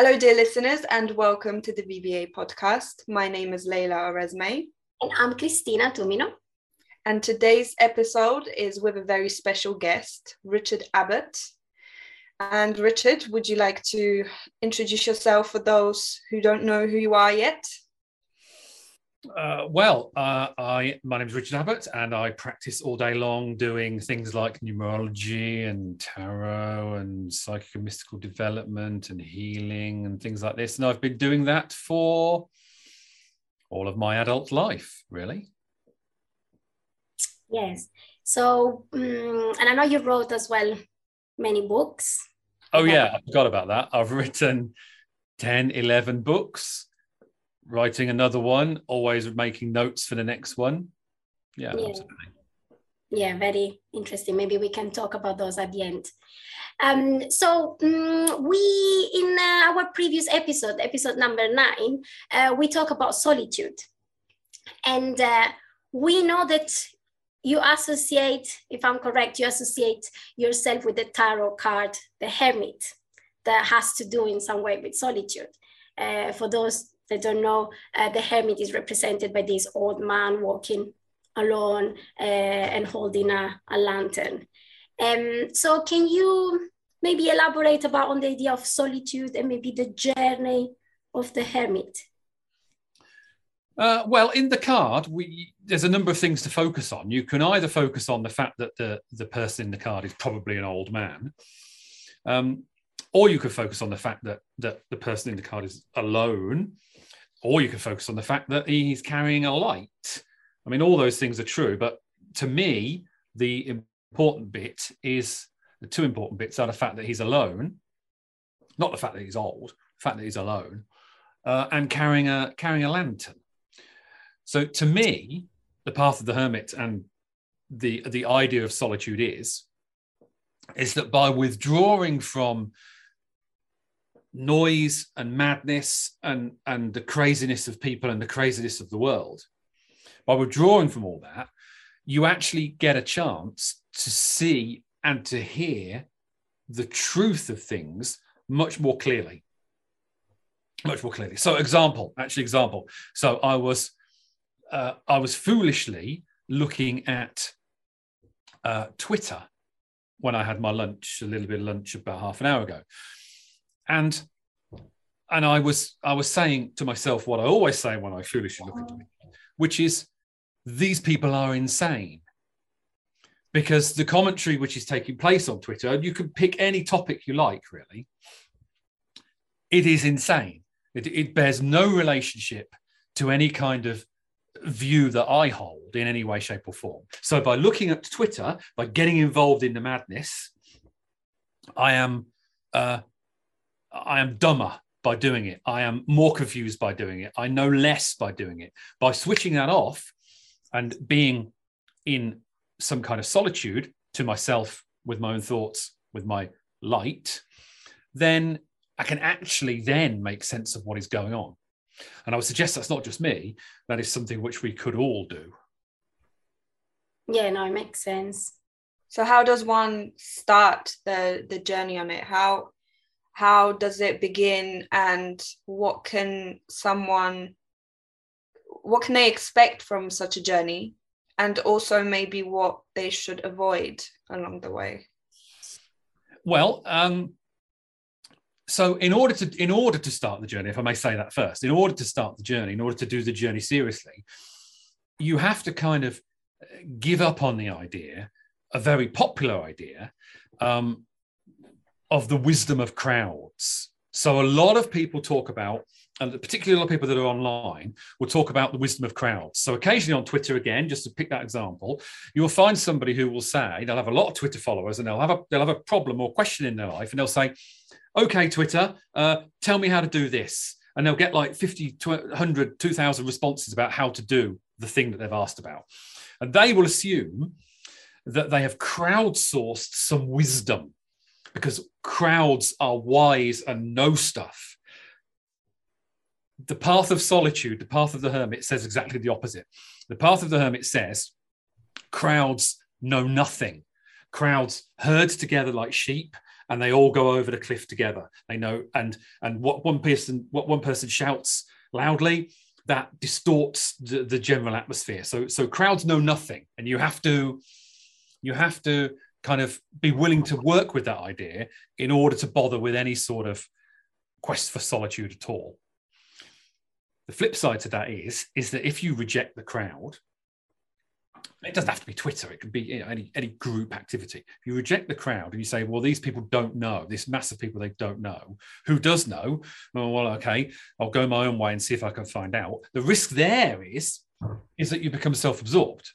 Hello, dear listeners, and welcome to the VVA podcast. My name is Leila Oresme. And I'm Cristina Tumino. And today's episode is with a very special guest, Richard Abbot. And Richard, would you like to introduce yourself for those who don't know who you are yet? Uh, well, uh, I my name is Richard Abbot, and I practice all day long doing things like numerology and tarot and psychic and mystical development and healing and things like this. And I've been doing that for all of my adult life, really. Yes. So, um, and I know you wrote as well many books. Oh, yeah, I forgot about that. I've written 10, 11 books writing another one, always making notes for the next one. Yeah, yeah. absolutely. Yeah, very interesting. Maybe we can talk about those at the end. Um, so um, we in uh, our previous episode, episode number nine, uh, we talk about solitude, and uh, we know that you associate, if I'm correct, you associate yourself with the tarot card, the Hermit, that has to do in some way with solitude. Uh, for those that don't know, uh, the hermit is represented by this old man walking alone uh, and holding a, a lantern. Um, so can you maybe elaborate about on the idea of solitude and maybe the journey of the hermit? Uh, well, in the card, we, there's a number of things to focus on. You can either focus on the fact that the, the person in the card is probably an old man, um, or you could focus on the fact that, that the person in the card is alone, or you can focus on the fact that he's carrying a light. I mean, all those things are true, but to me, the important bit is the two important bits are the fact that he's alone, not the fact that he's old, the fact that he's alone, uh, and carrying a carrying a lantern. So to me, the path of the hermit and the the idea of solitude is is that by withdrawing from noise and madness and, and the craziness of people and the craziness of the world, by withdrawing from all that, you actually get a chance to see and to hear the truth of things much more clearly. Much more clearly. So, example, actually, example. So, I was, uh, I was foolishly looking at uh, Twitter when I had my lunch, a little bit of lunch about half an hour ago, and and I was I was saying to myself what I always say when I foolishly look at it, which is these people are insane. Because the commentary which is taking place on Twitter, you can pick any topic you like, really. It is insane. It, it bears no relationship to any kind of view that I hold in any way, shape, or form. So by looking at Twitter, by getting involved in the madness, I am uh, I am dumber by doing it. I am more confused by doing it. I know less by doing it. By switching that off and being in some kind of solitude to myself with my own thoughts, with my light, then I can actually then make sense of what is going on. And I would suggest that's not just me, that is something which we could all do. Yeah, no, it makes sense. So how does one start the the journey on it? How how does it begin and what can someone what can they expect from such a journey? And also maybe what they should avoid along the way. Well um, so in order to in order to start the journey if i may say that first in order to start the journey in order to do the journey seriously you have to kind of give up on the idea a very popular idea um, of the wisdom of crowds. So a lot of people talk about, and particularly a lot of people that are online will talk about the wisdom of crowds. So occasionally on Twitter, again, just to pick that example, you will find somebody who will say they'll have a lot of Twitter followers and they'll have a they'll have a problem or question in their life, and they'll say, "Okay, Twitter, uh, tell me how to do this," and they'll get like 50, 100, 2,000 responses about how to do the thing that they've asked about, and they will assume that they have crowdsourced some wisdom because crowds are wise and know stuff. The path of solitude, the path of the hermit, says exactly the opposite. The path of the hermit says crowds know nothing. Crowds herd together like sheep and they all go over the cliff together. They know, and and what one person what one person shouts loudly that distorts the, the general atmosphere. So so crowds know nothing, and you have to you have to kind of be willing to work with that idea in order to bother with any sort of quest for solitude at all. The flip side to that is is that if you reject the crowd, it doesn't have to be Twitter. It could be you know, any any group activity. If you reject the crowd and you say, "Well, these people don't know. This mass of people they don't know. Who does know? Well, well, okay, I'll go my own way and see if I can find out." The risk there is is that you become self-absorbed,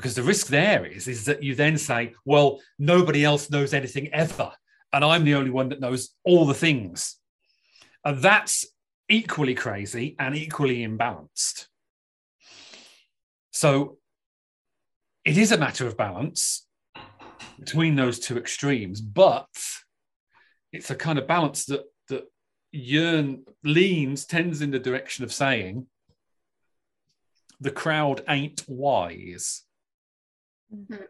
because the risk there is is that you then say, "Well, nobody else knows anything ever, and I'm the only one that knows all the things," and that's equally crazy and equally imbalanced. So it is a matter of balance between those two extremes, but it's a kind of balance that that yearn leans tends in the direction of saying the crowd ain't wise. Mm-hmm.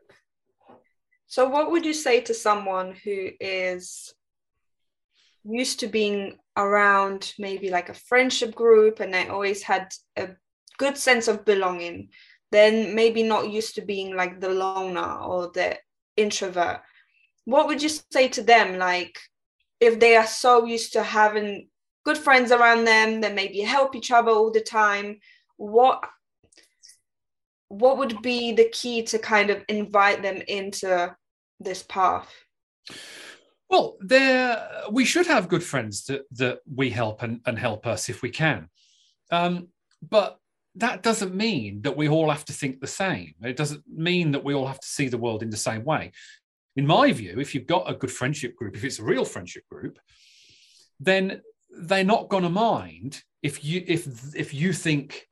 So, what would you say to someone who is used to being around maybe like a friendship group and they always had a good sense of belonging? then maybe not used to being like the loner or the introvert what would you say to them like if they are so used to having good friends around them that maybe help each other all the time what what would be the key to kind of invite them into this path well there we should have good friends that that we help and, and help us if we can um, but that doesn't mean that we all have to think the same. It doesn't mean that we all have to see the world in the same way. In my view, if you've got a good friendship group, if it's a real friendship group, then they're not going to mind if you if if you think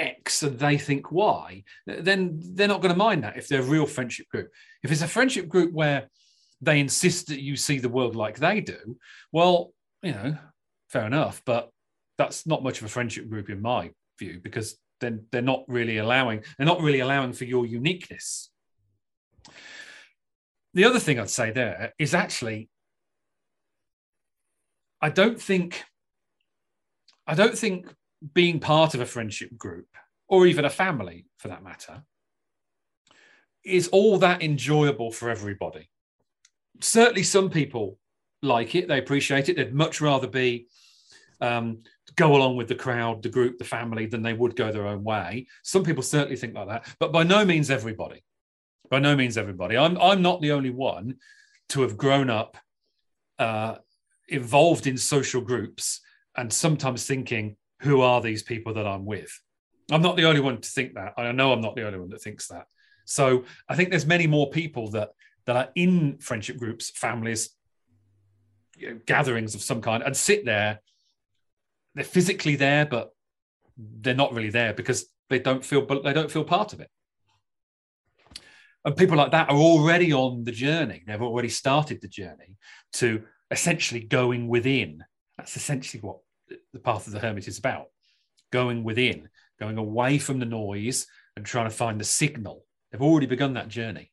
X and they think Y, then they're not going to mind that if they're a real friendship group. If it's a friendship group where they insist that you see the world like they do, well, you know, fair enough, but that's not much of a friendship group in my view because then they're not really allowing they're not really allowing for your uniqueness the other thing i'd say there is actually i don't think i don't think being part of a friendship group or even a family for that matter is all that enjoyable for everybody certainly some people like it they appreciate it they'd much rather be um, go along with the crowd, the group, the family than they would go their own way. Some people certainly think like that, but by no means everybody. By no means everybody. I'm I'm not the only one to have grown up uh, involved in social groups and sometimes thinking, who are these people that I'm with? I'm not the only one to think that. I know I'm not the only one that thinks that. So I think there's many more people that that are in friendship groups, families, you know, gatherings of some kind, and sit there they're physically there, but they're not really there because they don't feel but they don't feel part of it. And people like that are already on the journey. They've already started the journey to essentially going within. That's essentially what the path of the hermit is about. Going within, going away from the noise and trying to find the signal. They've already begun that journey.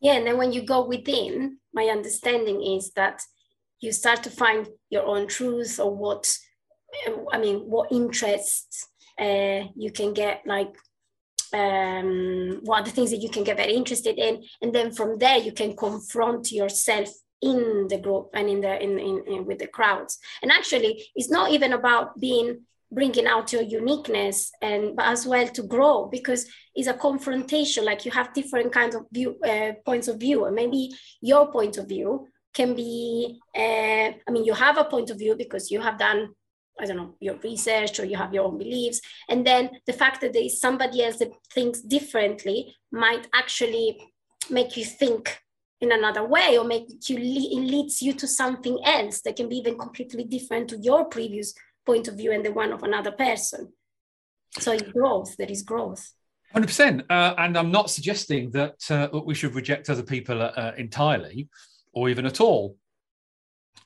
Yeah, and then when you go within, my understanding is that you start to find your own truth or what I mean, what interests uh, you can get like um, what are the things that you can get very interested in, and then from there you can confront yourself in the group and in the in, in, in with the crowds. And actually, it's not even about being bringing out your uniqueness and but as well to grow because it's a confrontation like you have different kinds of view uh, points of view and maybe your point of view can be uh, i mean you have a point of view because you have done I don't know, your research or you have your own beliefs. And then the fact that there is somebody else that thinks differently might actually make you think in another way or make you it leads you to something else that can be even completely different to your previous point of view and the one of another person. So it's growth, there is growth. 100%. Uh, and I'm not suggesting that uh, we should reject other people uh, entirely or even at all.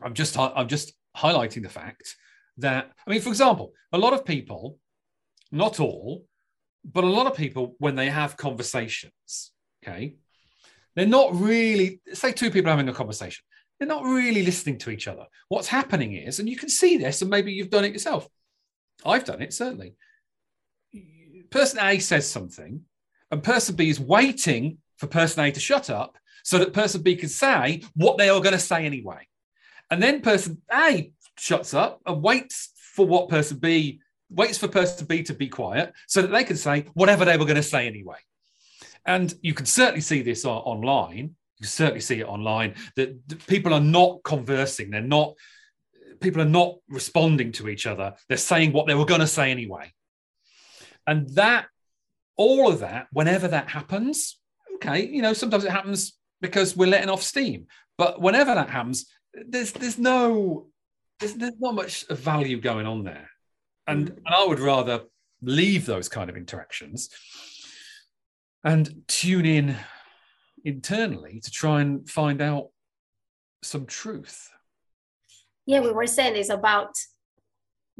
I'm just, I'm just highlighting the fact that, I mean, for example, a lot of people, not all, but a lot of people, when they have conversations, okay, they're not really, say two people having a conversation, they're not really listening to each other. What's happening is, and you can see this, and maybe you've done it yourself. I've done it certainly. Person A says something, and person B is waiting for person A to shut up so that person B can say what they are going to say anyway. And then person A shuts up and waits for what person B waits for person B to be quiet so that they can say whatever they were going to say anyway. And you can certainly see this online. You can certainly see it online that people are not conversing. They're not, people are not responding to each other. They're saying what they were going to say anyway. And that, all of that, whenever that happens, okay, you know, sometimes it happens because we're letting off steam. But whenever that happens, there's there's no there's, there's not much value going on there. And, mm. and I would rather leave those kind of interactions and tune in internally to try and find out some truth. Yeah, we were saying it's about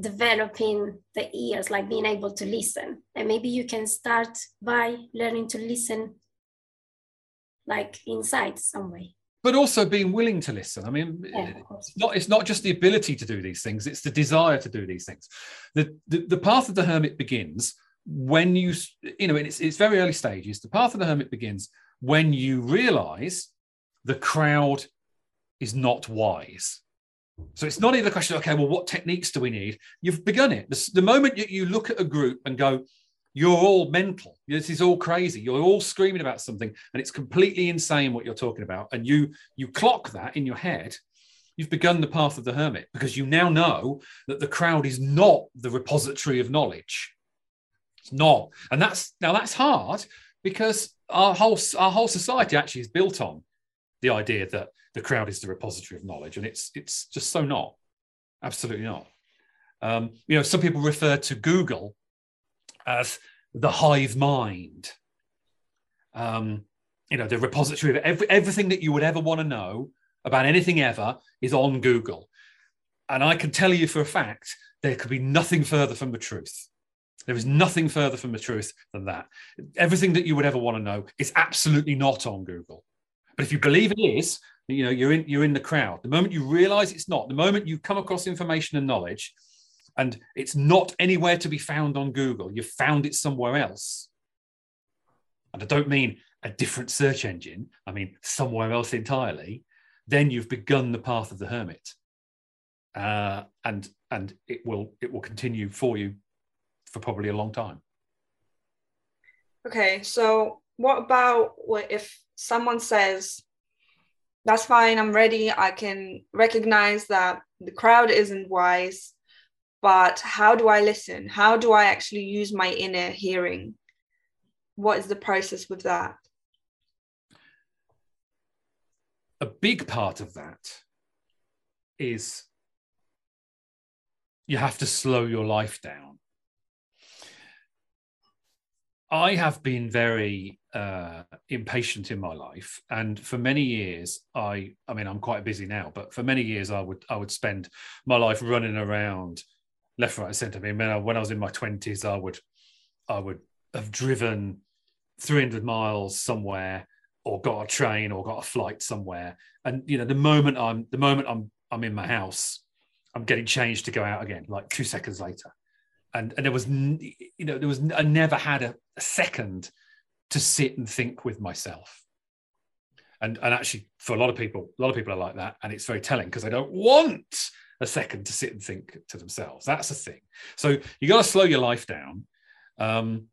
developing the ears, like being able to listen. And maybe you can start by learning to listen like inside some way but also being willing to listen. I mean, yeah, it's not it's not just the ability to do these things; it's the desire to do these things. The the, the path of the hermit begins when you you know it's it's very early stages. The path of the hermit begins when you realise the crowd is not wise. So it's not even a question. Okay, well, what techniques do we need? You've begun it. The, the moment you, you look at a group and go, you're all mental. This is all crazy. You're all screaming about something, and it's completely insane what you're talking about. And you you clock that in your head. You've begun the path of the hermit because you now know that the crowd is not the repository of knowledge. It's not, and that's now that's hard because our whole our whole society actually is built on the idea that the crowd is the repository of knowledge, and it's it's just so not. Absolutely not. Um, you know, some people refer to Google as the hive mind. Um, you know, the repository of every, everything that you would ever want to know about anything ever is on Google. And I can tell you for a fact, there could be nothing further from the truth. There is nothing further from the truth than that. Everything that you would ever want to know is absolutely not on Google. But if you believe it is, you know, you're in you're in the crowd. The moment you realize it's not, the moment you come across information and knowledge and it's not anywhere to be found on Google. You've found it somewhere else. And I don't mean a different search engine, I mean somewhere else entirely. Then you've begun the path of the hermit. Uh, and and it will it will continue for you for probably a long time. Okay, so what about what if someone says, "That's fine, I'm ready. I can recognize that the crowd isn't wise but how do I listen? How do I actually use my inner hearing? What is the process with that? A big part of that is you have to slow your life down. I have been very uh, impatient in my life, and for many years, I I mean, I'm quite busy now, but for many years, I would I would spend my life running around left, right, and centre. I mean, when I was in my twenties, I would, I would have driven 300 miles somewhere, or got a train, or got a flight somewhere. And you know, the moment I'm, the moment I'm, I'm in my house, I'm getting changed to go out again, like two seconds later. And and there was, you know, there was, I never had a, a second to sit and think with myself. And, and actually, for a lot of people, a lot of people are like that, and it's very telling because they don't want a second to sit and think to themselves. That's a thing. So you got to slow your life down. Um,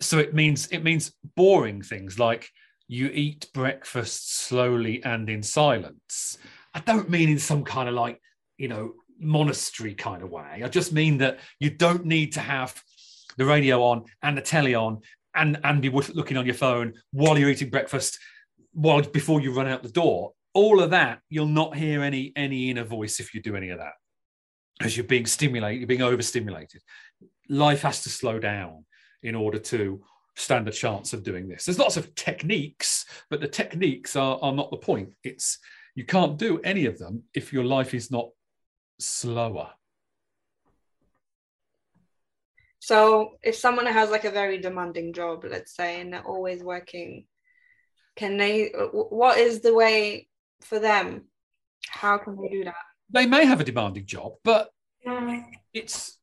so it means it means boring things like you eat breakfast slowly and in silence. I don't mean in some kind of like you know monastery kind of way. I just mean that you don't need to have the radio on and the telly on and and be looking on your phone while you're eating breakfast while before you run out the door. All of that you'll not hear any any inner voice if you do any of that. Because you're being stimulated you're being overstimulated. Life has to slow down in order to stand a chance of doing this. There's lots of techniques but the techniques are, are not the point. It's you can't do any of them if your life is not slower. So if someone has like a very demanding job let's say and they're always working can they what is the way for them? How can they do that? They may have a demanding job but Mm. it's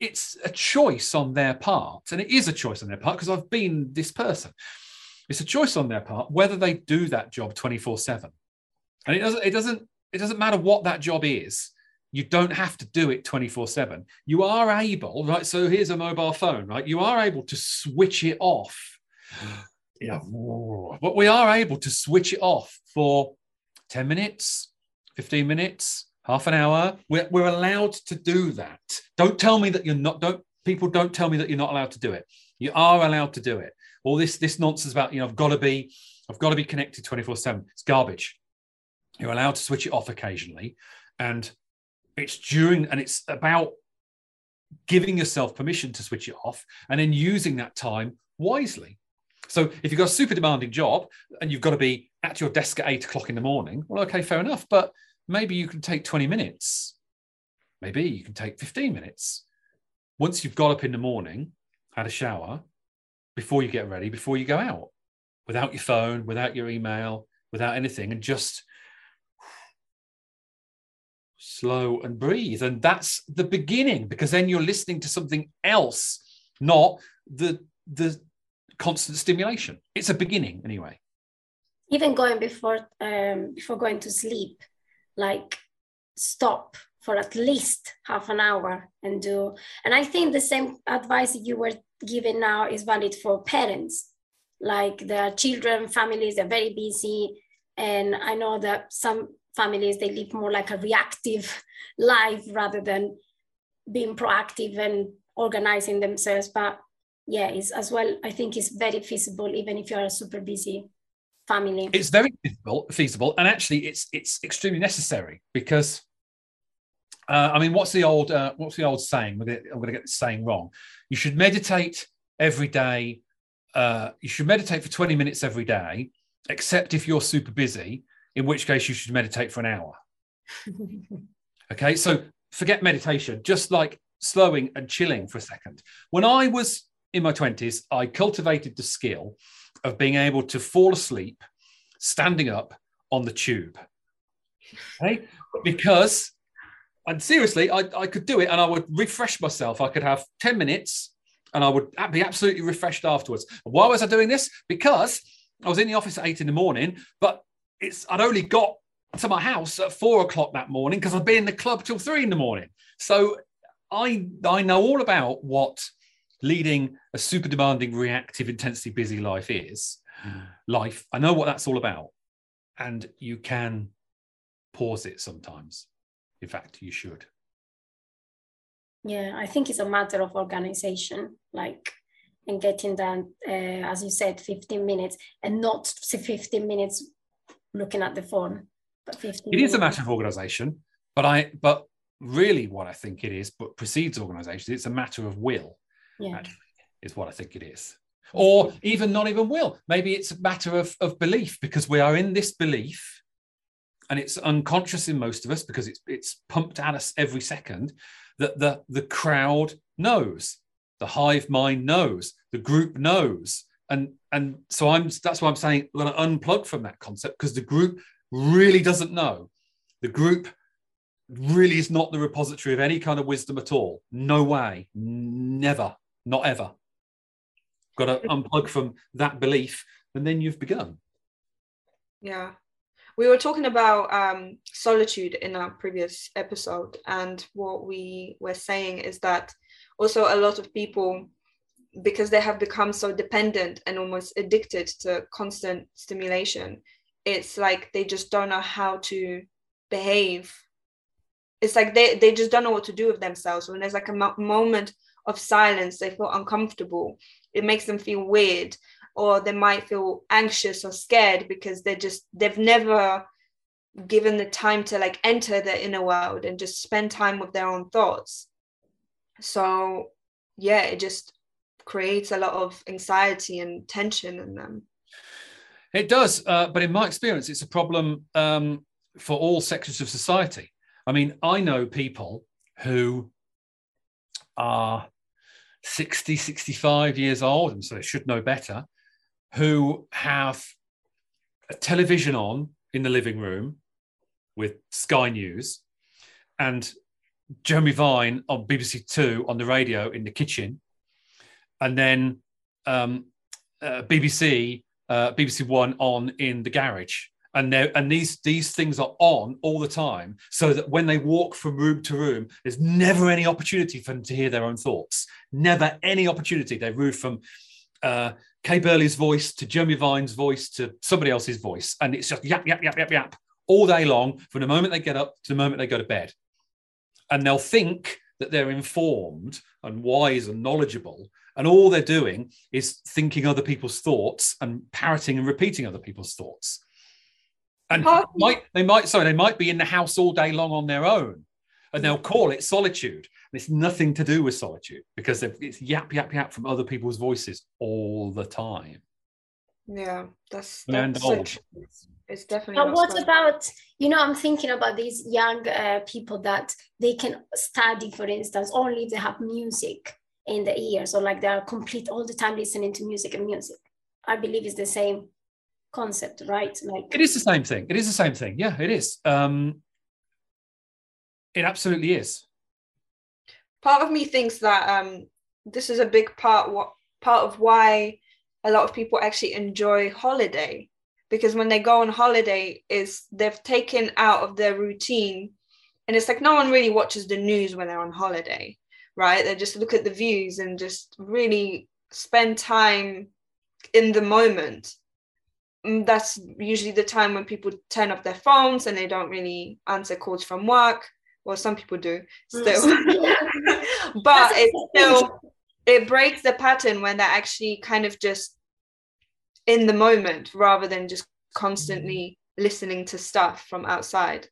it's a choice on their part and it is a choice on their part because i've been this person. It's a choice on their part whether they do that job 24 7 and it doesn't it doesn't it doesn't matter what that job is you don't have to do it 24 7 you are able right so here's a mobile phone right? You are able to switch it off. Yeah. But we are able to switch it off for 10 minutes 15 minutes half an hour. We're, we're allowed to do that. Don't tell me that you're not don't people don't tell me that you're not allowed to do it. You are allowed to do it. All this this nonsense about you know i've got to be i've got to be connected 24 7 it's garbage you're allowed to switch it off occasionally. And it's during and it's about giving yourself permission to switch it off and then using that time wisely. So if you've got a super demanding job and you've got to be at your desk at eight o'clock in the morning well okay fair enough but maybe you can take 20 minutes. Maybe you can take 15 minutes. Once you've got up in the morning had a shower before you get ready before you go out without your phone without your email without anything and just slow and breathe. And that's the beginning because then you're listening to something else not the the constant stimulation. It's a beginning anyway. Even going before um, before going to sleep like stop for at least half an hour and do and i think the same advice you were giving now is valid for parents. Like their children families are very busy. And i know that some families they live more like a reactive life rather than being proactive and organizing themselves. But yeah it's as well i think it's very feasible even if you're a super busy family. It's very feasible feasible. And actually it's it's extremely necessary because uh, i mean what's the old uh, what's the old saying? I'm going to get the saying wrong. You should meditate every day uh, you should meditate for 20 minutes every day except if you're super busy in which case you should meditate for an hour okay so forget meditation just like slowing and chilling for a second when i was in my 20s i cultivated the skill of being able to fall asleep standing up on the tube. Okay? Because, and seriously, I, I could do it and I would refresh myself. I could have 10 minutes and I would be absolutely refreshed afterwards. Why was I doing this? Because I was in the office at eight in the morning, but it's I'd only got to my house at four o'clock that morning because I'd been in the club till three in the morning. So I I know all about what leading a super demanding, reactive, intensely busy life is life. I know what that's all about. And you can pause it sometimes. In fact, you should. Yeah, I think it's a matter of organization, like and getting that, uh, as you said, 15 minutes and not 15 minutes looking at the phone, but 15 It is a matter of organization, but I but really what I think it is, but precedes organization, it's a matter of will. Yeah. actually, is what I think it is. Or even not even will. Maybe it's a matter of, of belief because we are in this belief and it's unconscious in most of us because it's it's pumped at us every second that the the crowd knows, the hive mind knows, the group knows. And and so I'm that's why I'm saying I'm gonna unplug from that concept because the group really doesn't know. The group really is not the repository of any kind of wisdom at all. No way. Never. Not ever. Got to unplug from that belief, and then you've begun. Yeah. We were talking about um, solitude in our previous episode, and what we were saying is that also a lot of people, because they have become so dependent and almost addicted to constant stimulation, it's like they just don't know how to behave. It's like they, they just don't know what to do with themselves. When there's like a mo- moment of silence, they feel uncomfortable. It makes them feel weird or they might feel anxious or scared because they're just they've never given the time to like enter the inner world and just spend time with their own thoughts so yeah it just creates a lot of anxiety and tension in them It does, uh, but in my experience, it's a problem um, for all sectors of society. I mean, I know people who are 60, 65 years old, and so they should know better, who have a television on in the living room with Sky News, and Jeremy Vine on BBC Two on the radio in the kitchen, and then um, uh, BBC uh, BBC One on in the garage. And they and these these things are on all the time, so that when they walk from room to room, there's never any opportunity for them to hear their own thoughts. Never any opportunity. They move from uh, Kay Burley's voice to Jeremy Vine's voice to somebody else's voice, and it's just yap yap yap yap yap all day long from the moment they get up to the moment they go to bed, and they'll think that they're informed and wise and knowledgeable and all they're doing is thinking other people's thoughts and parroting and repeating other people's thoughts. And might, they might, sorry, they might be in the house all day long on their own and they'll call it solitude. And it's nothing to do with solitude because it's yap, yap, yap from other people's voices all the time. Yeah, that's, that's such, it's definitely. But what about you know? I'm thinking about these young uh, people that they can study, for instance, only if they have music in the ears or like they are complete all the time listening to music and music. I believe it's the same concept right? Like it is the same thing. It is the same thing. Yeah it is. Um it absolutely is. Part of me thinks that um this is a big part what part of why a lot of people actually enjoy holiday. Because when they go on holiday is they've taken out of their routine. And it's like no one really watches the news when they're on holiday right? They just look at the views and just really spend time in the moment. And mm, that's usually the time when people turn off their phones and they don't really answer calls from work. Well, some people do still, but it still it breaks the pattern when they're actually kind of just in the moment rather than just constantly listening to stuff from outside.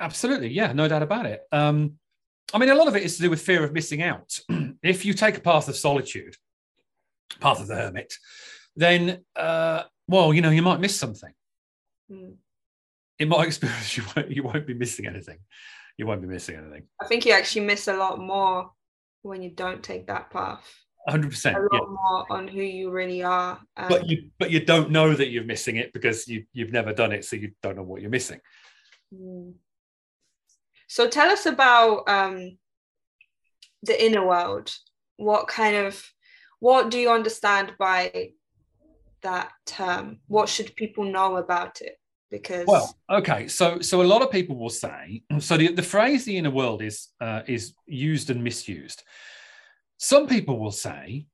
Absolutely, yeah, no doubt about it. Um, I mean, a lot of it is to do with fear of missing out. if you take a path of solitude, path of the hermit, then, uh, well, you know, you might miss something. Mm. In my experience, you won't, you won't be missing anything. You won't be missing anything. I think you actually miss a lot more when you don't take that path. 100%. A lot yeah. more on who you really are. but you but you don't know that you're missing it because you, you've never done it, so you don't know what you're missing. Mm. So tell us about um, the inner world. What kind of what do you understand by that term? What should people know about it? Because well, okay, so so a lot of people will say so. The, the phrase "the inner world" is uh, is used and misused. Some people will say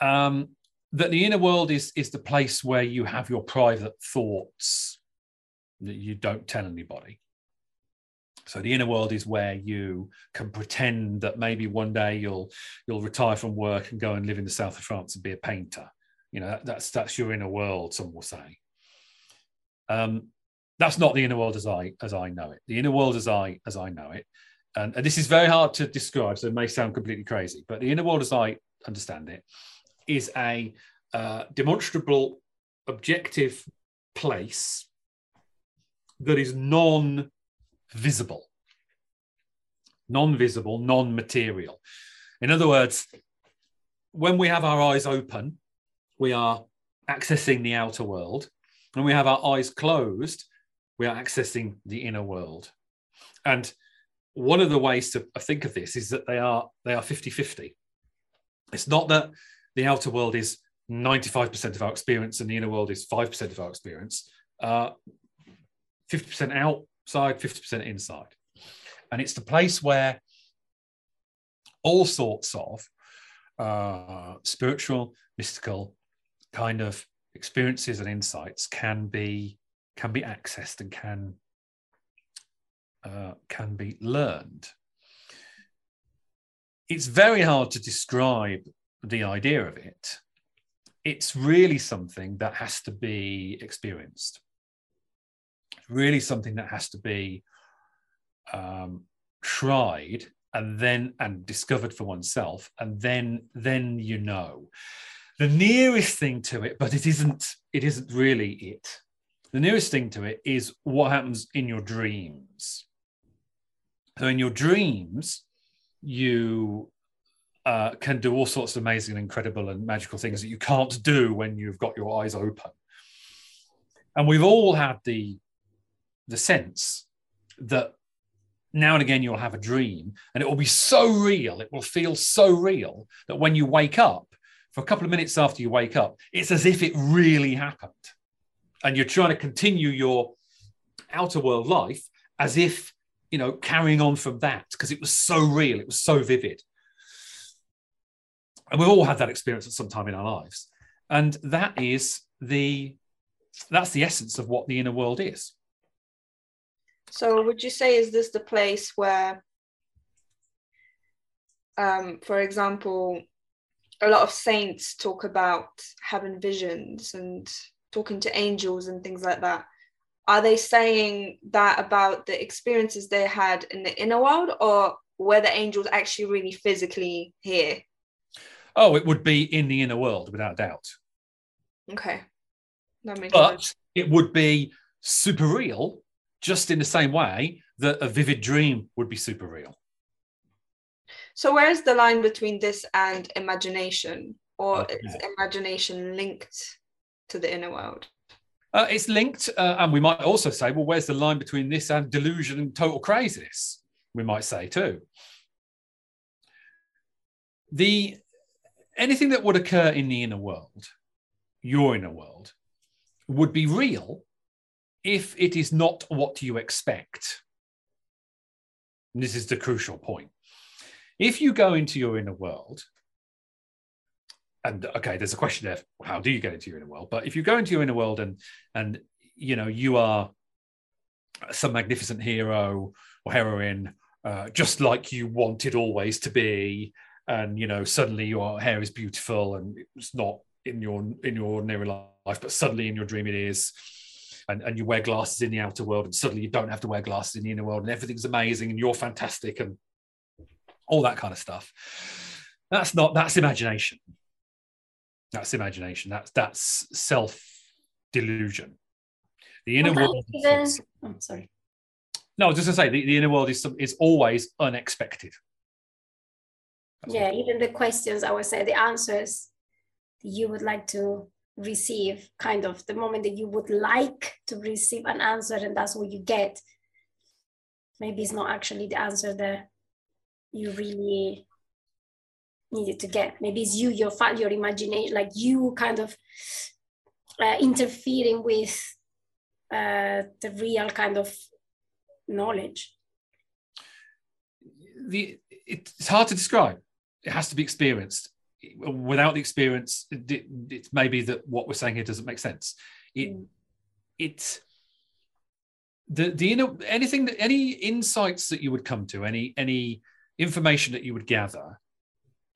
um, that the inner world is is the place where you have your private thoughts that you don't tell anybody. So the inner world is where you can pretend that maybe one day you'll you'll retire from work and go and live in the south of France and be a painter. You know that, that's that's your inner world. Some will say. Um, that's not the inner world as I as I know it. The inner world as I as I know it, and, and this is very hard to describe, so it may sound completely crazy. But the inner world as I understand it is a uh, demonstrable, objective place that is non visible, non visible, non material. In other words, when we have our eyes open, we are accessing the outer world. When we have our eyes closed, we are accessing the inner world. And one of the ways to think of this is that they are they are 50-50. It's not that the outer world is 95% of our experience and the inner world is 5% of our experience. Uh, 50% outside, 50% inside. And it's the place where all sorts of uh, spiritual, mystical kind of experiences and insights can be can be accessed and can uh, can be learned. It's very hard to describe the idea of it. It's really something that has to be experienced really something that has to be um, tried and then and discovered for oneself and then then you know. The nearest thing to it but it isn't it isn't really it. The nearest thing to it is what happens in your dreams. So in your dreams you uh, can do all sorts of amazing and incredible and magical things that you can't do when you've got your eyes open. And we've all had the the sense that now and again you'll have a dream and it will be so real, it will feel so real that when you wake up, for a couple of minutes after you wake up, it's as if it really happened. And you're trying to continue your outer world life as if, you know, carrying on from that because it was so real, it was so vivid. And we've all had that experience at some time in our lives. And that is the that's the essence of what the inner world is. So would you say is this the place where um, for example, a lot of saints talk about having visions and talking to angels and things like that. Are they saying that about the experiences they had in the inner world, or were the angels actually really physically here? Oh, it would be in the inner world, without doubt. Okay. That makes but sense. it would be super real, just in the same way that a vivid dream would be super real. So where's the line between this and imagination? Or Okay. is imagination linked to the inner world? Uh, it's linked, uh, and we might also say, well, where's the line between this and delusion and total craziness? We might say too. The anything that would occur in the inner world, your inner world, would be real if it is not what you expect. And this is the crucial point. If you go into your inner world, and okay, there's a question there: how do you get into your inner world? But if you go into your inner world and and you know you are some magnificent hero or heroine, uh, just like you wanted always to be, and you know suddenly your hair is beautiful and it's not in your in your ordinary life, but suddenly in your dream it is. And, and you wear glasses in the outer world, and suddenly you don't have to wear glasses in the inner world, and everything's amazing, and you're fantastic, and all that kind of stuff. That's not that's imagination. That's imagination. That's that's self delusion. The inner Well, world. even- is- oh, sorry. no, I was just to say the, the inner world is is always unexpected. That's yeah even the questions i would say the answers you would like to receive kind of the moment that you would like to receive an answer and that's what you get maybe it's not actually the answer that you really needed to get maybe it's you your your imagination like you kind of uh, interfering with uh, the real kind of knowledge the it's hard to describe. It has to be experienced. Without the experience, it, it's maybe that what we're saying here doesn't make sense. It Mm. it's the the inner anything that any insights that you would come to, any any information that you would gather,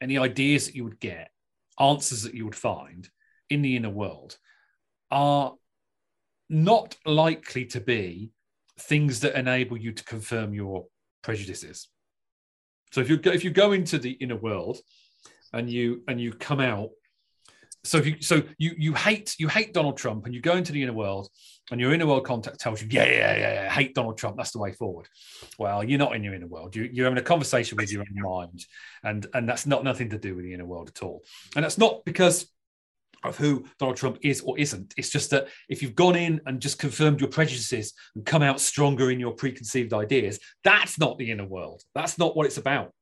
any ideas that you would get, answers that you would find in the inner world are not likely to be things that enable you to confirm your prejudices. So if you go, if you go into the inner world and you and you come out, so if you so you you hate you hate Donald Trump and you go into the inner world and your inner world contact tells you yeah yeah yeah, yeah hate Donald Trump that's the way forward. Well, you're not in your inner world. You, you're having a conversation with your own mind, and and that's not nothing to do with the inner world at all. And that's not because of who Donald Trump is or isn't. It's just that if you've gone in and just confirmed your prejudices and come out stronger in your preconceived ideas, that's not the inner world. That's not what it's about.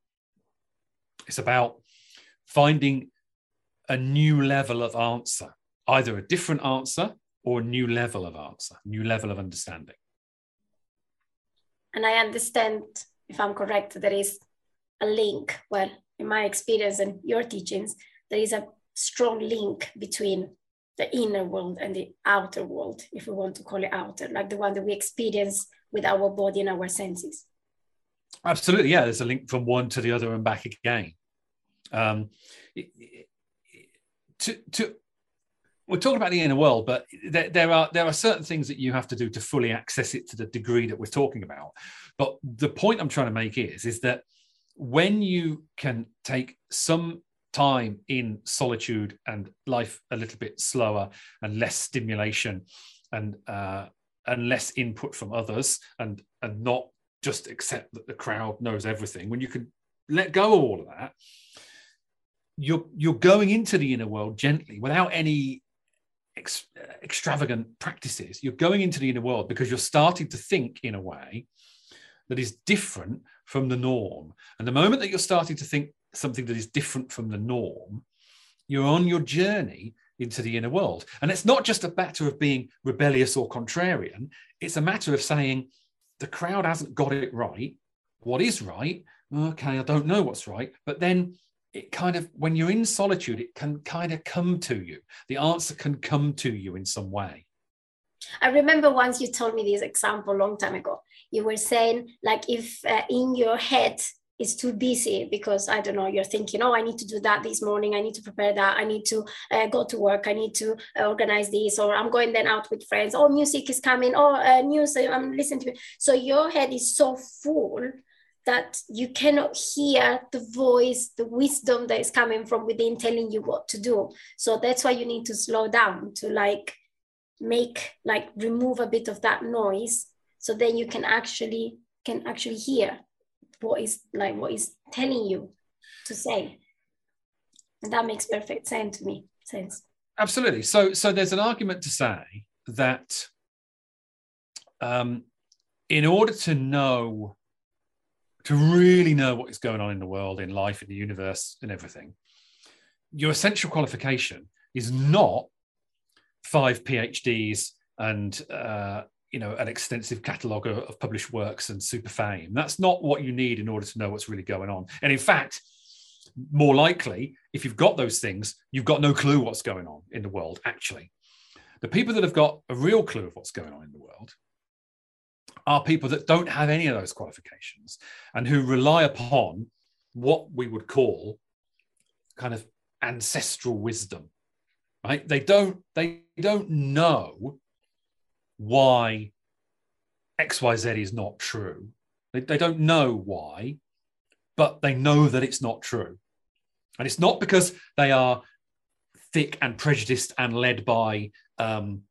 It's about finding a new level of answer, either a different answer or a new level of answer, new level of understanding. and I understand, if I'm correct, there is a link. Well, in my experience and your teachings, there is a strong link between the inner world and the outer world, if we want to call it outer, like the one that we experience with our body and our senses. Absolutely, yeah. There's a link from one to the other and back again. Um, to to we're talking about the inner world, but there, there are there are certain things that you have to do to fully access it to the degree that we're talking about. But the point I'm trying to make is is that when you can take some time in solitude and life a little bit slower and less stimulation and uh, and less input from others and and not just accept that the crowd knows everything when you can let go of all of that you're you're going into the inner world gently without any ex, extravagant practices. You're going into the inner world because you're starting to think in a way that is different from the norm. And the moment that you're starting to think something that is different from the norm, you're on your journey into the inner world. And it's not just a matter of being rebellious or contrarian, it's a matter of saying the crowd hasn't got it right. What is right? Okay, I don't know what's right. But then it kind of, when you're in solitude, it can kind of come to you. The answer can come to you in some way. I remember once you told me this example long time ago. You were saying, like, if uh, in your head is too busy because I don't know, you're thinking, oh, I need to do that this morning. I need to prepare that. I need to uh, go to work. I need to uh, organize this, or I'm going then out with friends. Oh, music is coming. Oh, uh, news, I'm listening to it. So your head is so full that you cannot hear the voice, the wisdom that is coming from within telling you what to do. So that's why you need to slow down to like make, like remove a bit of that noise. So then you can actually can actually hear what is like what is telling you to say. And that makes perfect sense to me. Sense. Absolutely. So so there's an argument to say that um, in order to know to really know what is going on in the world, in life, in the universe, and everything, your essential qualification is not five PhDs and uh, you know an extensive catalogue of, of, published works and super fame. That's not what you need in order to know what's really going on. And in fact, more likely, if you've got those things, you've got no clue what's going on in the world. Actually, the people that have got a real clue of what's going on in the world are people that don't have any of those qualifications and who rely upon what we would call kind of ancestral wisdom right? They don't they don't know why xyz is not true. They, they don't know why but they know that it's not true. And it's not because they are thick and prejudiced and led by um,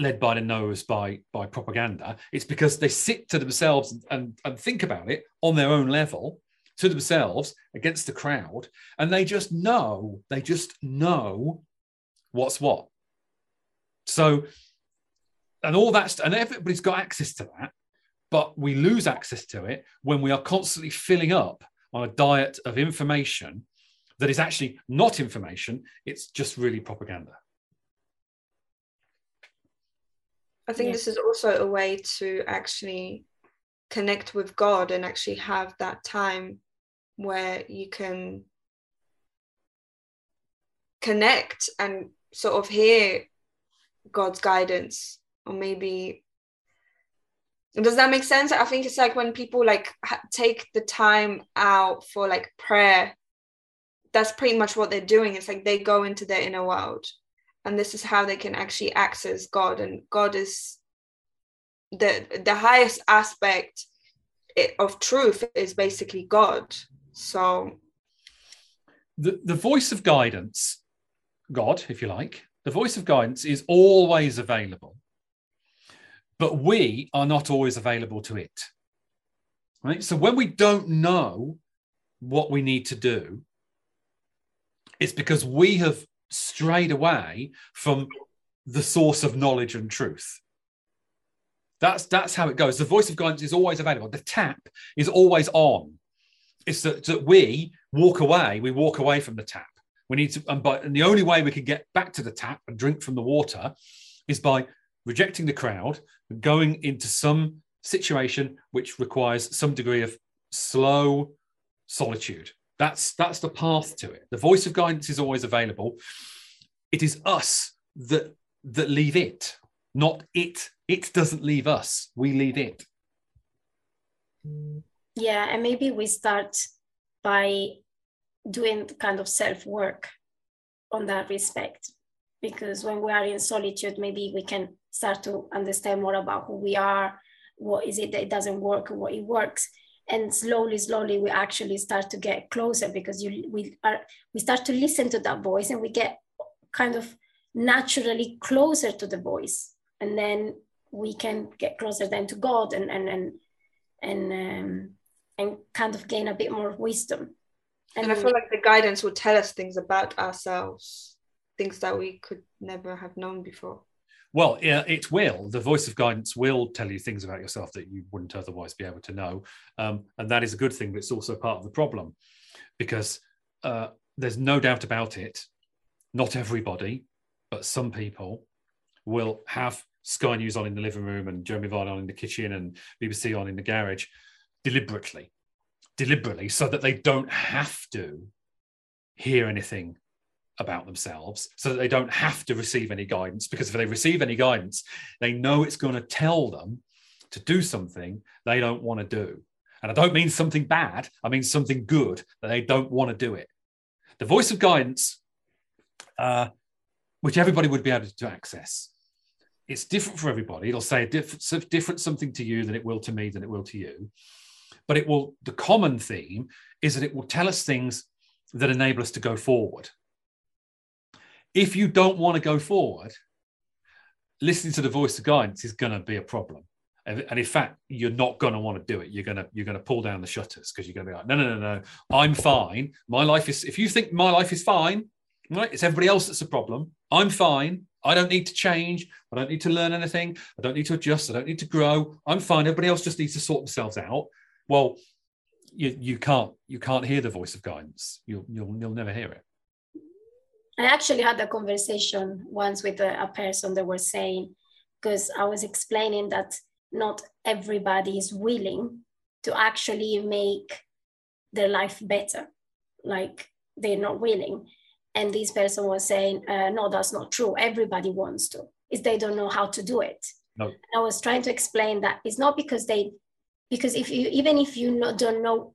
led by the nose by by propaganda. It's because they sit to themselves and, and, and think about it on their own level to themselves against the crowd, and they just know, they just know what's what. So, and all that's and everybody's got access to that, but we lose access to it when we are constantly filling up on a diet of information that is actually not information, it's just really propaganda. I think this is also a way to actually connect with God and actually have that time where you can connect and sort of hear God's guidance or maybe does that make sense? I think it's like when people like ha- take the time out for like prayer that's pretty much what they're doing. It's like they go into their inner world and this is how they can actually access god and god is the the highest aspect of truth is basically god. So the, the voice of guidance god if you like the voice of guidance is always available but we are not always available to it. Right? So when we don't know what we need to do it's because we have strayed away from the source of knowledge and truth. That's that's how it goes. The voice of guidance is always available. The tap is always on. It's that, that we walk away. We walk away from the tap. We need to, and, but, and the only way we can get back to the tap and drink from the water is by rejecting the crowd and going into some situation which requires some degree of slow solitude. That's that's the path to it. The voice of guidance is always available. It is us that that leave it, not it. It doesn't leave us. We leave it. Yeah, and maybe we start by doing kind of self work on that respect because when we are in solitude maybe we can start to understand more about who we are what is it that doesn't work and what it works and slowly slowly we actually start to get closer because you we are we start to listen to that voice and we get kind of naturally closer to the voice and then we can get closer then to god and and and and um, and kind of gain a bit more wisdom And, and I feel like the guidance will tell us things about ourselves, things that we could never have known before. Well, it will. The voice of guidance will tell you things about yourself that you wouldn't otherwise be able to know. Um, and that is a good thing, but it's also part of the problem because uh, there's no doubt about it. Not everybody, but some people will have Sky News on in the living room and Jeremy Vine on in the kitchen and BBC on in the garage deliberately, deliberately, so that they don't have to hear anything about themselves so that they don't have to receive any guidance because if they receive any guidance they know it's going to tell them to do something they don't want to do. And i don't mean something bad i mean something good that they don't want to do it. The voice of guidance uh, which everybody would be able to access it's different for everybody. It'll say a different, different something to you than it will to me than it will to you. But it will the common theme is that it will tell us things that enable us to go forward if you don't want to go forward, listening to the voice of guidance is going to be a problem. And, in fact, you're not going to want to do it. You're going to you're going to pull down the shutters because you're going to be like, no, no, no, no. I'm fine. My life is. If you think my life is fine, right? It's everybody else that's a problem. I'm fine. I don't need to change. I don't need to learn anything. I don't need to adjust. I don't need to grow. I'm fine. Everybody else just needs to sort themselves out. Well, you you can't you can't hear the voice of guidance. You'll you'll you'll never hear it. I actually had a conversation once with a, a person that was saying, because I was explaining that not everybody is willing to actually make their life better. Like they're not willing. And this person was saying, uh, no, that's not true. Everybody wants to. Is they don't know how to do it. No. I was trying to explain that it's not because they, because if you even if you not, don't know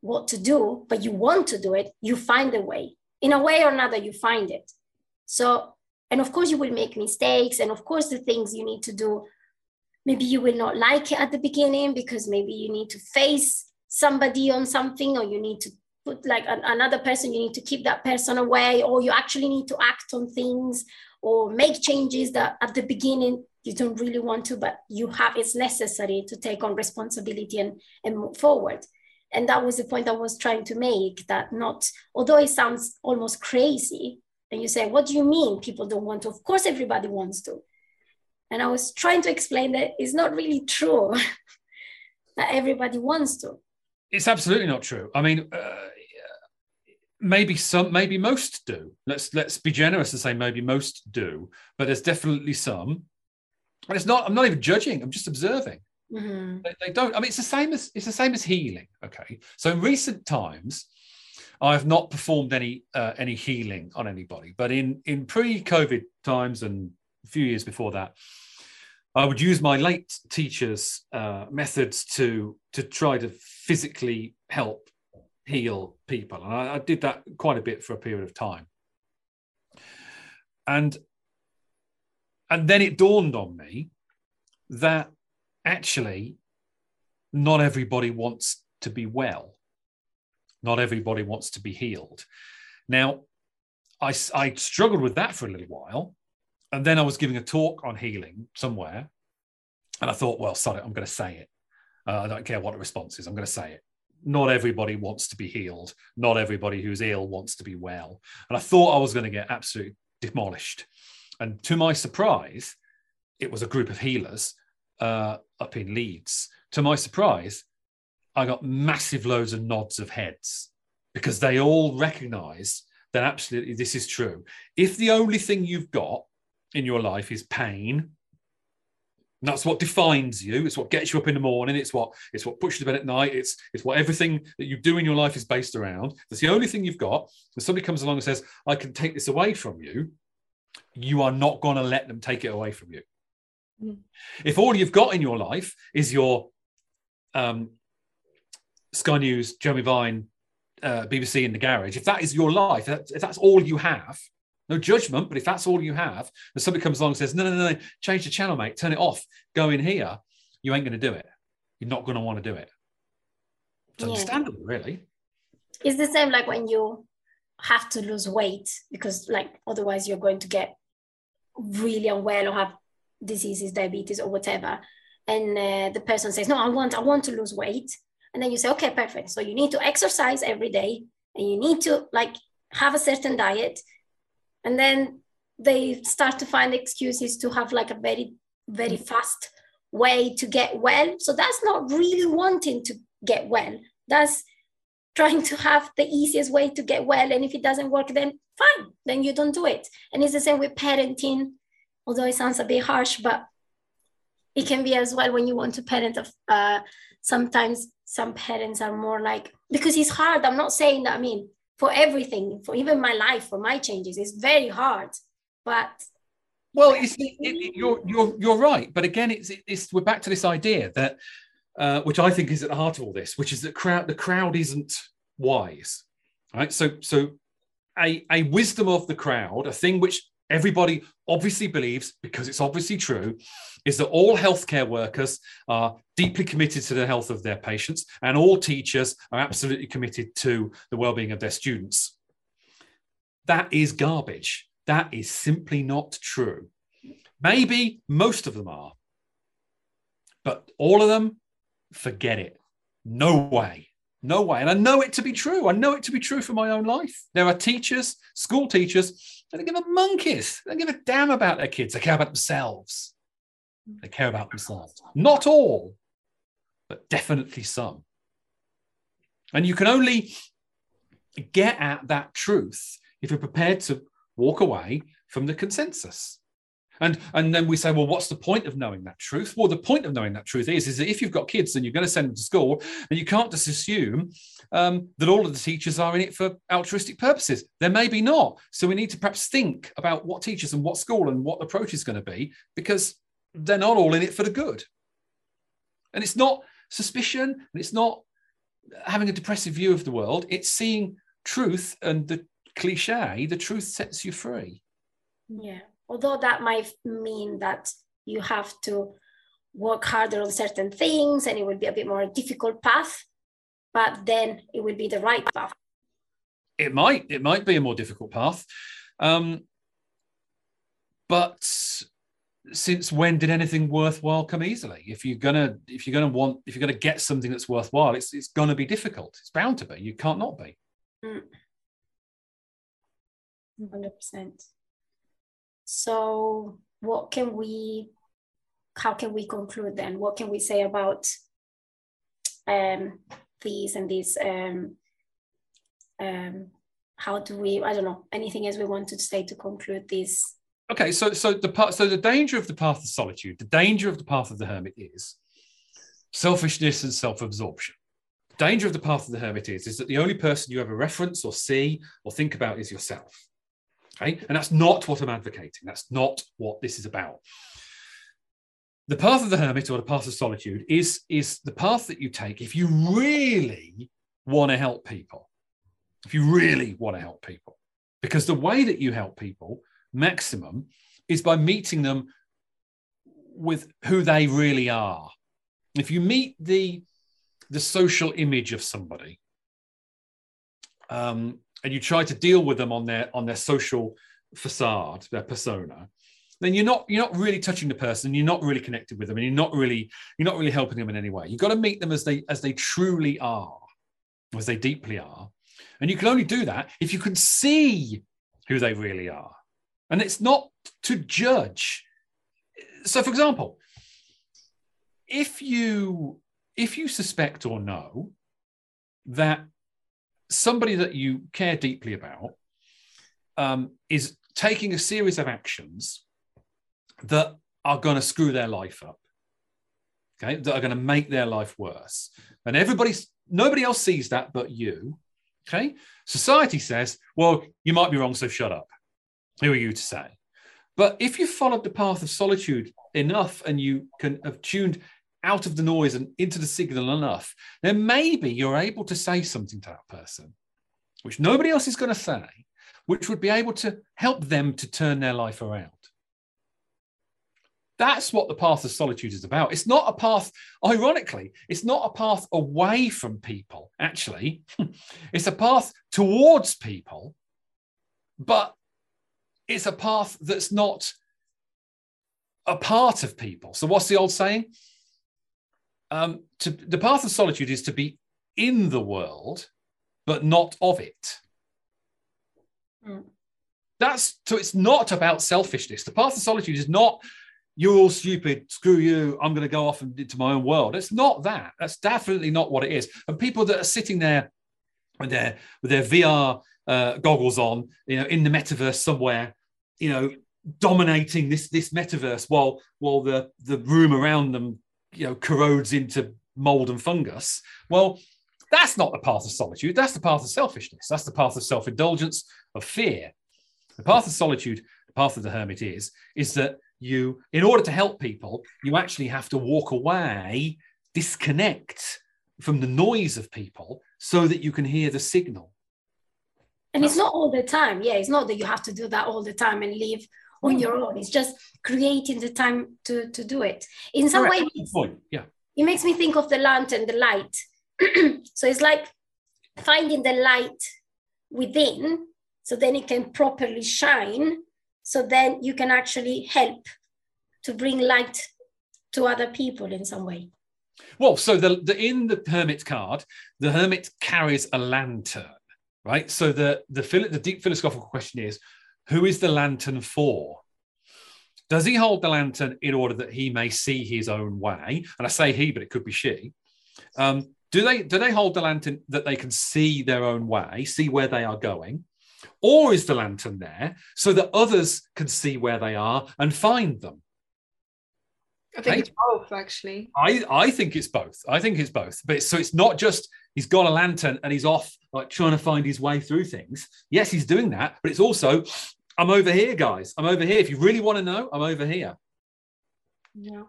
what to do, but you want to do it, you find a way in a way or another you find it. So and of course you will make mistakes and of course the things you need to do maybe you will not like it at the beginning because maybe you need to face somebody on something or you need to put like an, another person you need to keep that person away or you actually need to act on things or make changes that at the beginning you don't really want to but you have it's necessary to take on responsibility and, and move forward and that was the point i was trying to make that not although it sounds almost crazy and you say what do you mean people don't want to? Of course everybody wants to. And i was trying to explain that it's not really true that everybody wants to. It's absolutely not true. I mean uh, maybe some maybe most do. Let's let's be generous and say maybe most do but there's definitely some. And it's not i'm not even judging i'm just observing Mm-hmm. They, they, don't. I mean, it's the same as it's the same as healing. Okay, so in recent times, I have not performed any uh, any healing on anybody, but in in pre-COVID times and a few years before that, I would use my late teachers' uh, methods to to try to physically help heal people, and I, I did that quite a bit for a period of time. And and then it dawned on me that actually, not everybody wants to be well. Not everybody wants to be healed. Now, I, I struggled with that for a little while. And then I was giving a talk on healing somewhere. And I thought, well, sorry, I'm going to say it. Uh, I don't care what the response is, I'm going to say it. Not everybody wants to be healed. Not everybody who's ill wants to be well. And I thought I was going to get absolutely demolished. And to my surprise, it was a group of healers uh, up in Leeds. To my surprise, I got massive loads of nods of heads because they all recognize that absolutely this is true. If the only thing you've got in your life is pain, that's what defines you. It's what gets you up in the morning. It's what it's what puts you to bed at night. It's it's what everything that you do in your life is based around. That's the only thing you've got. If somebody comes along and says, "I can take this away from you," you are not going to let them take it away from you. Mm. If all you've got in your life is your um, Sky News, Jeremy Vine, uh, BBC in the garage, if that is your life, if that's all you have, no judgment, but if that's all you have, and somebody comes along and says, no, no, no, no, change the channel, mate, turn it off, go in here, you ain't going to do it. You're not going to want to do it. It's yeah. understandable, really. It's the same like when you have to lose weight because, like, otherwise you're going to get really unwell or have diseases, diabetes, or whatever, and uh, the person says, "No, I want, I want to lose weight," and then you say, "Okay, perfect. So you need to exercise every day, and you need to like have a certain diet. And then they start to find excuses to have like a very very fast way to get well. So that's not really wanting to get well. That's trying to have the easiest way to get well. And if it doesn't work then fine. Then you don't do it. And it's the same with parenting although it sounds a bit harsh but it can be as well when you want to parent uh, sometimes some parents are more like because it's hard i'm not saying that i mean for everything for even my life for my changes it's very hard but well it, it, you're you're you're right but again it's it's we're back to this idea that uh, which I think is at the heart of all this, which is that crowd the crowd isn't wise, right? So so a a wisdom of the crowd, a thing which everybody obviously believes because it's obviously true, is that all healthcare workers are deeply committed to the health of their patients, and all teachers are absolutely committed to the well-being of their students. That is garbage. That is simply not true. Maybe most of them are, but all of them forget it. No way. No way. And I know it to be true. I know it to be true for my own life. There are teachers, school teachers, they don't give a monkeys. They don't give a damn about their kids. They care about themselves. They care about themselves. Not all, but definitely some. And you can only get at that truth if you're prepared to walk away from the consensus. And, and then we say, well, what's the point of knowing that truth? Well, the point of knowing that truth is, is that if you've got kids and you're going to send them to school, and you can't just assume um, that all of the teachers are in it for altruistic purposes. There may be not. So we need to perhaps think about what teachers and what school and what approach is going to be, because they're not all in it for the good. And it's not suspicion, and it's not having a depressive view of the world. It's seeing truth and the cliche, the truth sets you free. Yeah although that might mean that you have to work harder on certain things and it would be a bit more difficult path but then it would be the right path. It might it might be a more difficult path. Um, but since when did anything worthwhile come easily? If you're gonna if you're gonna want if you're gonna get something that's worthwhile it's it's gonna be difficult. It's bound to be. You can't not be. Mm. 100% so what can we, how can we conclude then? What can we say about um, these and these? Um, um, how do we, I don't know, anything else we want to say to conclude this? Okay, so so the part, so the danger of the path of solitude, the danger of the path of the hermit is selfishness and self-absorption. The danger of the path of the hermit is, is that the only person you ever reference or see or think about is yourself. Okay. And that's not what I'm advocating. That's not what this is about. The path of the hermit or the path of solitude is, is the path that you take if you really want to help people. If you really want to help people. Because the way that you help people, maximum, is by meeting them with who they really are. If you meet the, the social image of somebody, um, and you try to deal with them on their on their social facade, their persona, then you're not you're not really touching the person. You're not really connected with them, and you're not really you're not really helping them in any way. You've got to meet them as they as they truly are, as they deeply are, and you can only do that if you can see who they really are. And it's not to judge. So, for example, if you if you suspect or know that somebody that you care deeply about um, is taking a series of actions that are going to screw their life up okay? That are going to make their life worse. And everybody's nobody else sees that but you okay? Society says well you might be wrong so shut up. Who are you to say? But if you followed the path of solitude enough and you can have tuned out of the noise and into the signal enough, then maybe you're able to say something to that person, which nobody else is going to say, which would be able to help them to turn their life around. That's what the path of solitude is about. It's not a path, ironically, it's not a path away from people, actually. it's a path towards people, but it's a path that's not a part of people. So, what's the old saying? Um, to, the path of solitude is to be in the world, but not of it. Mm. That's so it's not about selfishness. The path of solitude is not you're all stupid, screw you, I'm going to go off into my own world. It's not that. That's definitely not what it is. And people that are sitting there with their with their VR uh, goggles on, you know, in the metaverse somewhere, you know, dominating this this metaverse while while the the room around them, you know, corrodes into mold and fungus. Well, that's not the path of solitude. That's the path of selfishness. That's the path of self indulgence, of fear. The path of solitude, the path of the hermit is, is that you, in order to help people, you actually have to walk away, disconnect from the noise of people so that you can hear the signal. And it's not all the time. Yeah, it's not that you have to do that all the time and live on mm. your own. It's just creating the time to, to do it. In some Correct. way, Yeah. it makes me think of the lantern, the light. so it's like finding the light within so then it can properly shine. So then you can actually help to bring light to other people in some way. Well, so the, the in the hermit card, the hermit carries a lantern, right? So the the the deep philosophical question is, who is the lantern for? Does he hold the lantern in order that he may see his own way? And I say he, but it could be she. Um, do they do they hold the lantern that they can see their own way, see where they are going? Or is the lantern there so that others can see where they are and find them? I think Okay. it's both actually. I, I think it's both. I think it's both. But so it's not just he's got a lantern and he's off like trying to find his way through things. Yes, he's doing that, but it's also I'm over here, guys. I'm over here. If you really want to know, I'm over here. Yeah.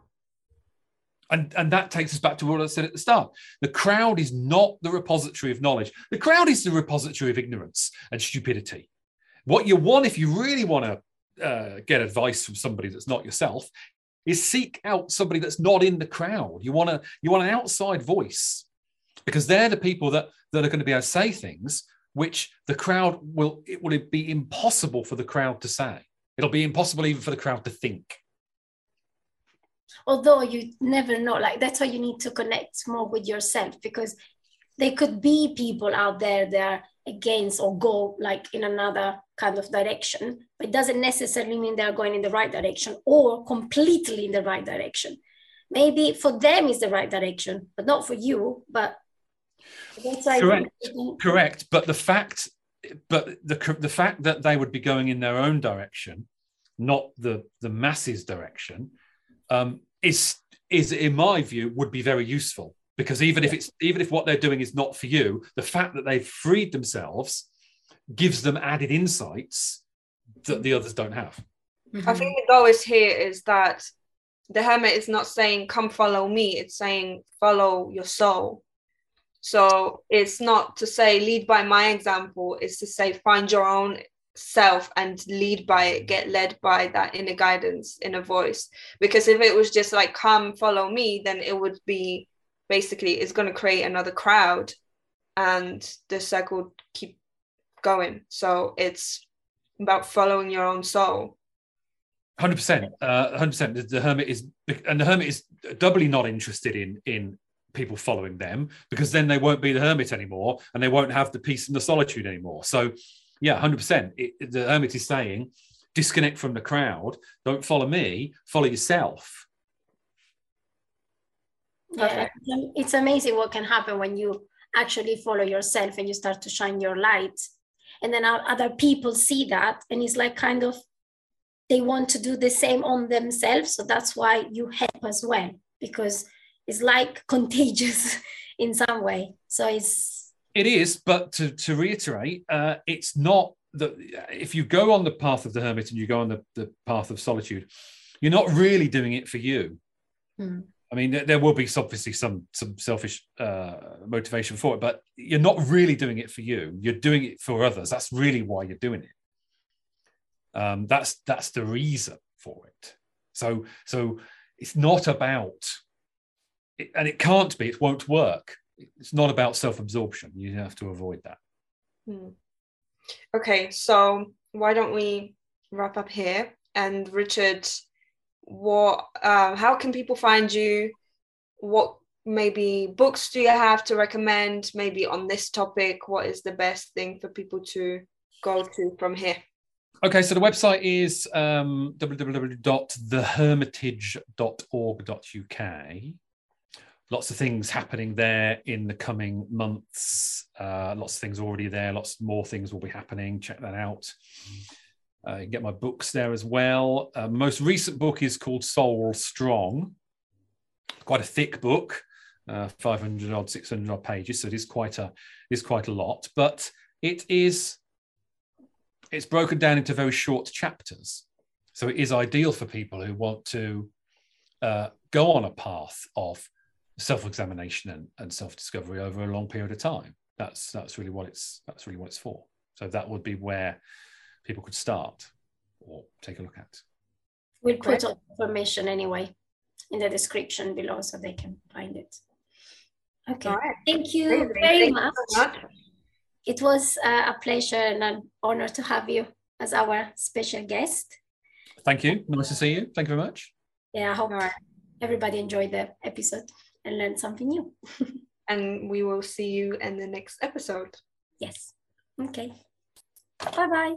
And, and that takes us back to what I said at the start. The crowd is not the repository of knowledge. The crowd is the repository of ignorance and stupidity. What you want, if you really want to uh, get advice from somebody that's not yourself, is seek out somebody that's not in the crowd. You want to you want an outside voice because they're the people that that are going to be able to say things which the crowd will it will be impossible for the crowd to say. It'll be impossible even for the crowd to think. although you never know like that's why you need to connect more with yourself because there could be people out there that are against or go like in another kind of direction but it doesn't necessarily mean they're going in the right direction or completely in the right direction maybe for them is the right direction but not for you but Correct. Correct, but the fact, but the the fact that they would be going in their own direction, not the the masses' direction, um, is is in my view would be very useful because even if it's even if what they're doing is not for you, the fact that they've freed themselves gives them added insights that the others don't have. I think the goal is here is that the hermit is not saying, come follow me, it's saying, follow your soul. So it's not to say, lead by my example, it's to say, find your own self and lead by it, get led by that inner guidance, inner voice. Because if it was just like, come follow me, then it would be basically, it's going to create another crowd and the circle keep going. So it's about following your own soul. Hundred percent, uh, hundred percent. The hermit is, and the hermit is doubly not interested in in people following them because then they won't be the hermit anymore, and they won't have the peace and the solitude anymore. So, yeah, hundred percent. The hermit is saying, disconnect from the crowd. Don't follow me. Follow yourself. yeah it's- it's amazing what can happen when you actually follow yourself and you start to shine your light and then other people see that and it's like kind of they want to do the same on themselves so that's why you help as well because it's like contagious in some way so it's It is, but to to reiterate, uh, it's not that if you go on the path of the hermit and you go on the, the path of solitude, you're not really doing it for you. Hmm. I mean, there, there will be obviously some some selfish uh, motivation for it, but you're not really doing it for you. You're doing it for others. That's really why you're doing it. Um, that's that's the reason for it. So so it's not about, it, and it can't be. It won't work. It's not about self-absorption. You have to avoid that. Hmm. Okay, so why don't we wrap up here? And Richard, what? Uh, how can people find you? What maybe books do you have to recommend maybe on this topic what is the best thing for people to go to from here Okay, so the website is um, www.thehermitage.org.uk. Lots of things happening there in the coming months. Uh, lots of things already there. Lots more things will be happening. Check that out. Uh, you get my books there as well. Uh, most recent book is called Soul Strong. Quite a thick book, uh, 500 odd, 600 odd pages. So it is quite a is quite a lot, but it is it's broken down into very short chapters. So it is ideal for people who want to uh, go on a path of self-examination and, and self-discovery over a long period of time. That's that's really what it's that's really what it's for. So that would be where people could start or take a look at. We'll put all information anyway in the description below so they can find it. Okay. Right. Thank you Amazing. very Thank much. You so much. It was uh, a pleasure and an honor to have you as our special guest. Thank you. Nice to see you. Thank you very much. Yeah, I hope right. everybody enjoyed the episode and learn something new. and we will see you in the next episode. Yes. Okay. Bye bye.